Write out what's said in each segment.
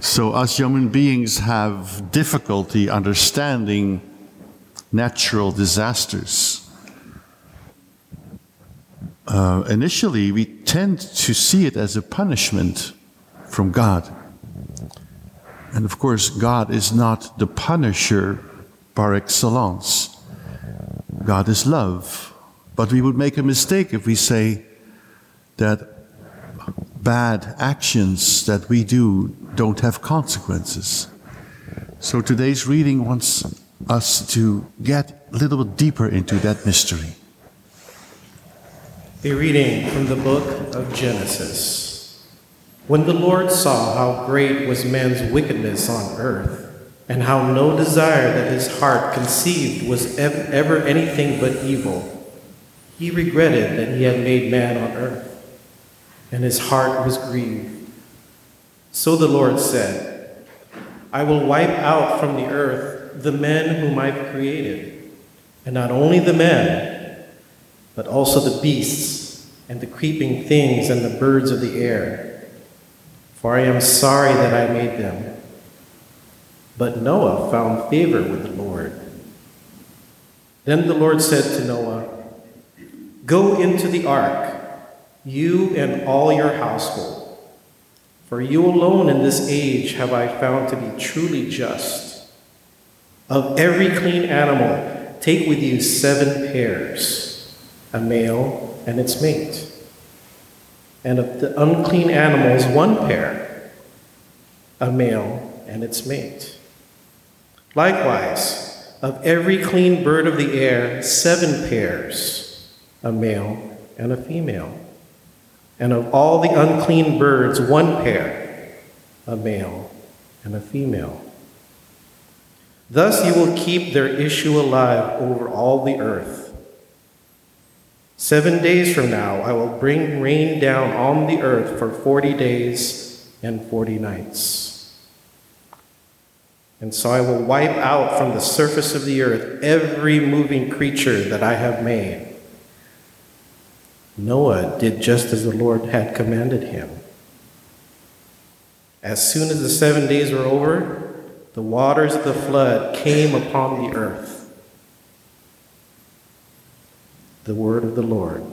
So, us human beings have difficulty understanding natural disasters. Uh, initially, we tend to see it as a punishment from God. And of course, God is not the punisher par excellence. God is love. But we would make a mistake if we say that bad actions that we do don't have consequences. So today's reading wants us to get a little bit deeper into that mystery. A reading from the book of Genesis. When the Lord saw how great was man's wickedness on earth, and how no desire that his heart conceived was ever anything but evil, he regretted that he had made man on earth, and his heart was grieved. So the Lord said, I will wipe out from the earth the men whom I've created, and not only the men, but also the beasts and the creeping things and the birds of the air. For I am sorry that I made them. But Noah found favor with the Lord. Then the Lord said to Noah, Go into the ark, you and all your household, for you alone in this age have I found to be truly just. Of every clean animal, take with you seven pairs, a male and its mate. And of the unclean animals, one pair, a male and its mate. Likewise, of every clean bird of the air, seven pairs a male and a female. And of all the unclean birds, one pair, a male and a female. Thus you will keep their issue alive over all the earth. Seven days from now, I will bring rain down on the earth for 40 days and 40 nights. And so I will wipe out from the surface of the earth every moving creature that I have made Noah did just as the Lord had commanded him. As soon as the seven days were over, the waters of the flood came upon the earth. The word of the Lord.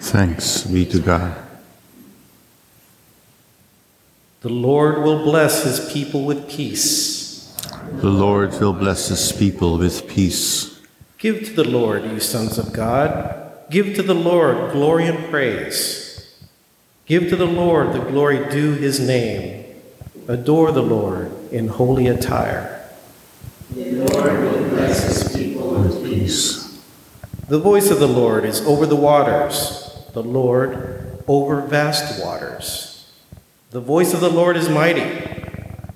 Thanks be to God. The Lord will bless his people with peace. The Lord will bless his people with peace. Give to the Lord, you sons of God. Give to the Lord glory and praise. Give to the Lord the glory due his name. Adore the Lord in holy attire. The Lord will bless his people with peace. The voice of the Lord is over the waters, the Lord over vast waters. The voice of the Lord is mighty,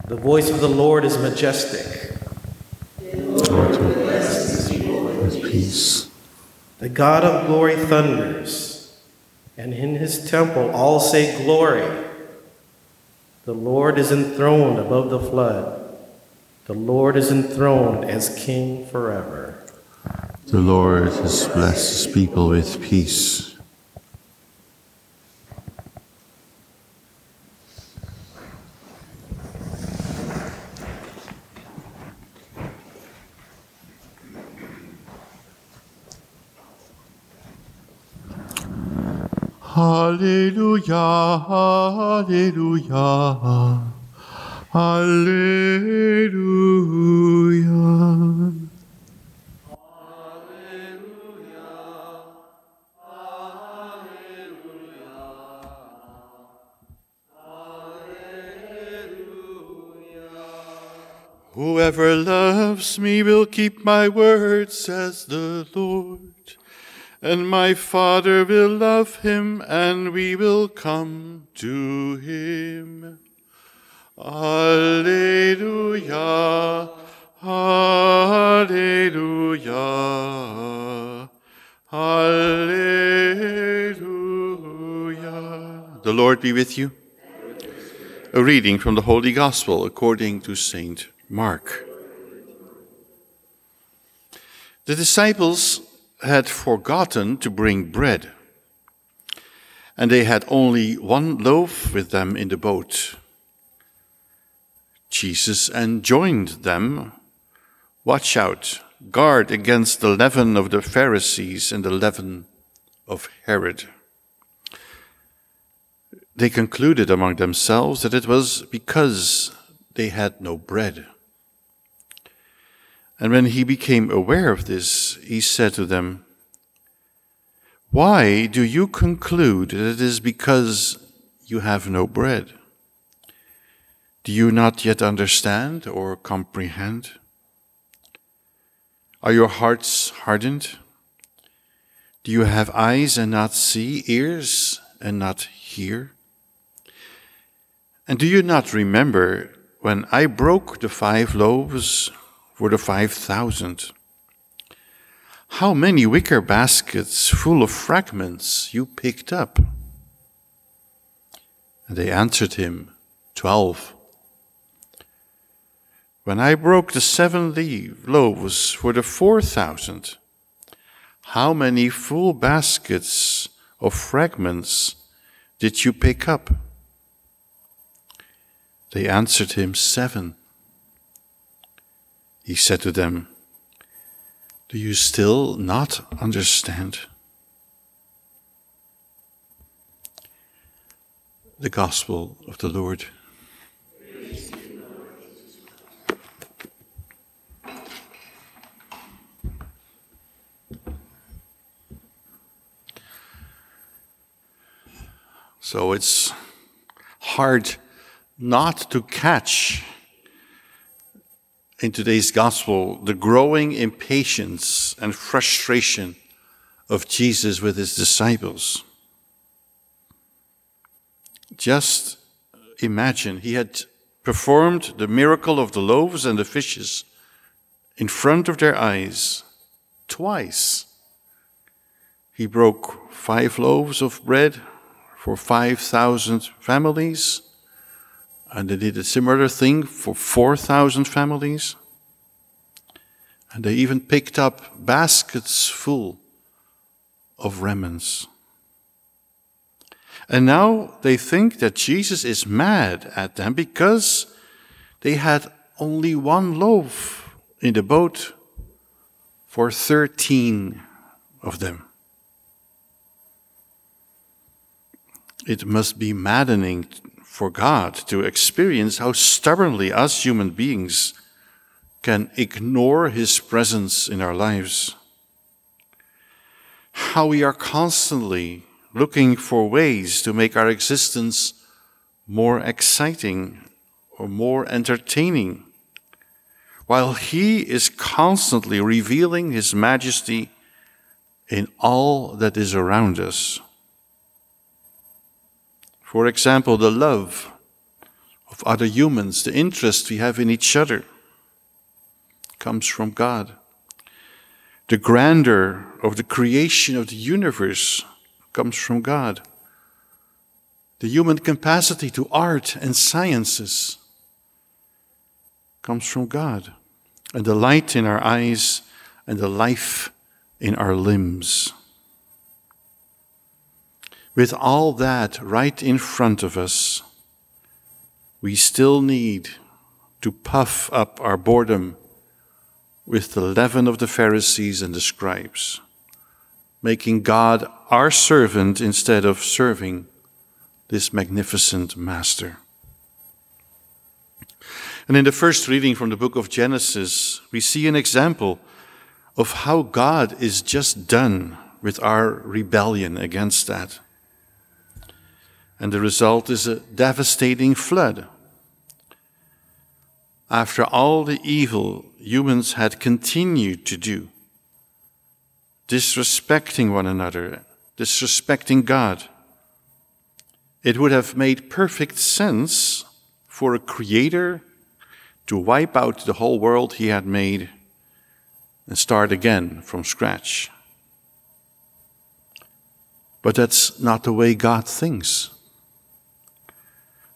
the voice of the Lord is majestic. The Lord will bless his people with peace. The God of glory thunders, and in his temple all say glory. The Lord is enthroned above the flood. The Lord is enthroned as king forever. The Lord has blessed his people with peace. Halleluja, hallelujah, hallelujah. Whoever loves me will keep my word, says the Lord and my Father will love him, and we will come to him. Alleluia, Alleluia, Alleluia. The Lord be with you. A reading from the Holy Gospel according to Saint Mark. The disciples had forgotten to bring bread, and they had only one loaf with them in the boat. Jesus enjoined them Watch out, guard against the leaven of the Pharisees and the leaven of Herod. They concluded among themselves that it was because they had no bread. And when he became aware of this, he said to them, Why do you conclude that it is because you have no bread? Do you not yet understand or comprehend? Are your hearts hardened? Do you have eyes and not see, ears and not hear? And do you not remember when I broke the five loaves for the five thousand? How many wicker baskets full of fragments you picked up? And they answered him, Twelve. When I broke the seven loaves for the four thousand, how many full baskets of fragments did you pick up? They answered him, Seven. He said to them, Do you still not understand? The Gospel of the Lord. So it's hard not to catch in today's gospel the growing impatience and frustration of Jesus with his disciples. Just imagine he had performed the miracle of the loaves and the fishes in front of their eyes twice. He broke five loaves of bread for 5,000 families and they did a similar thing for 4,000 families. And they even picked up baskets full of remnants. And now they think that Jesus is mad at them because they had only one loaf in the boat for 13 of them. It must be maddening for God to experience how stubbornly us human beings can ignore His presence in our lives. How we are constantly looking for ways to make our existence more exciting or more entertaining, while He is constantly revealing His majesty in all that is around us. For example, the love of other humans, the interest we have in each other, comes from God. The grandeur of the creation of the universe comes from God. The human capacity to art and sciences comes from God. And the light in our eyes and the life in our limbs with all that right in front of us, we still need to puff up our boredom with the leaven of the Pharisees and the scribes, making God our servant instead of serving this magnificent master. And in the first reading from the book of Genesis, we see an example of how God is just done with our rebellion against that. And the result is a devastating flood. After all the evil humans had continued to do, disrespecting one another, disrespecting God, it would have made perfect sense for a creator to wipe out the whole world he had made and start again from scratch. But that's not the way God thinks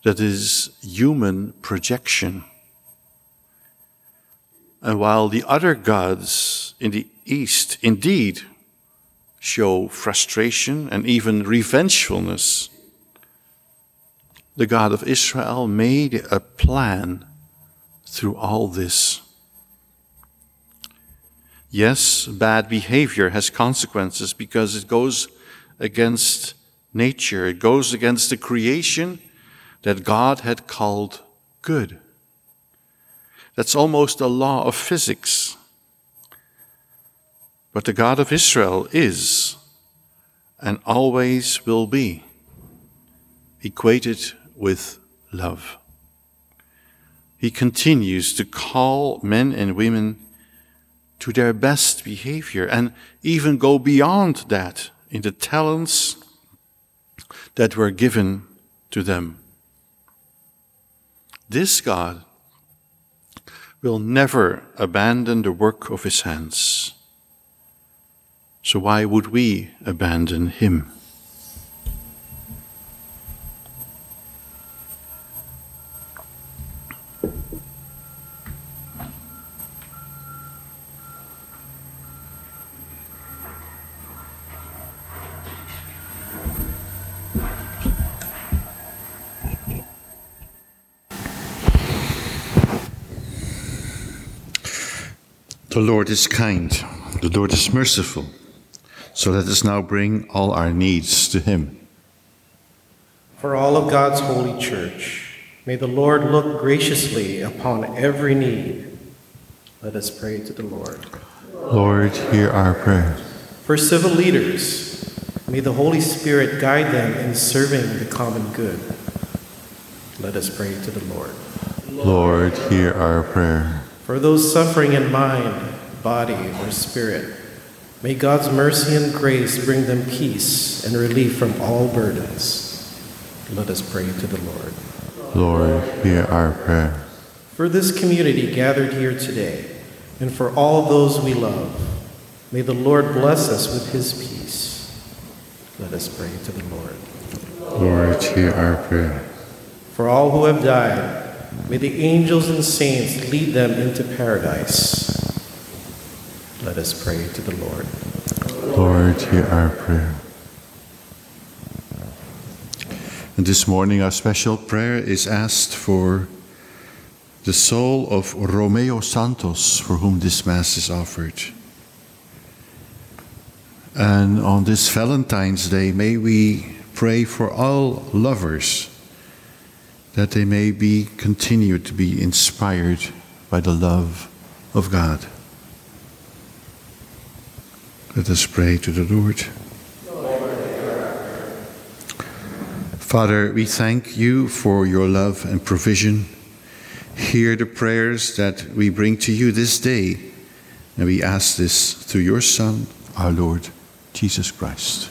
that is human projection. And while the other gods in the East indeed show frustration and even revengefulness, the God of Israel made a plan through all this. Yes, bad behavior has consequences because it goes against nature, it goes against the creation that God had called good. That's almost a law of physics. But the God of Israel is and always will be equated with love. He continues to call men and women to their best behavior and even go beyond that in the talents that were given to them. This God will never abandon the work of his hands. So why would we abandon him? The Lord is kind, the Lord is merciful. So let us now bring all our needs to Him. For all of God's holy church, may the Lord look graciously upon every need. Let us pray to the Lord. Lord, hear our prayer. For civil leaders, may the Holy Spirit guide them in serving the common good. Let us pray to the Lord. Lord, hear our prayer. For those suffering in mind, body, or spirit, may God's mercy and grace bring them peace and relief from all burdens. Let us pray to the Lord. Lord, hear our prayer. For this community gathered here today, and for all those we love, may the Lord bless us with his peace. Let us pray to the Lord. Lord, hear our prayer. For all who have died, may the angels and saints lead them into paradise. Let us pray to the Lord. Lord, hear our prayer. And this morning, our special prayer is asked for the soul of Romeo Santos, for whom this Mass is offered. And on this Valentine's Day, may we pray for all lovers that they may be continued to be inspired by the love of God. Let us pray to the Lord. Father, we thank you for your love and provision. Hear the prayers that we bring to you this day, and we ask this through your Son, our Lord Jesus Christ.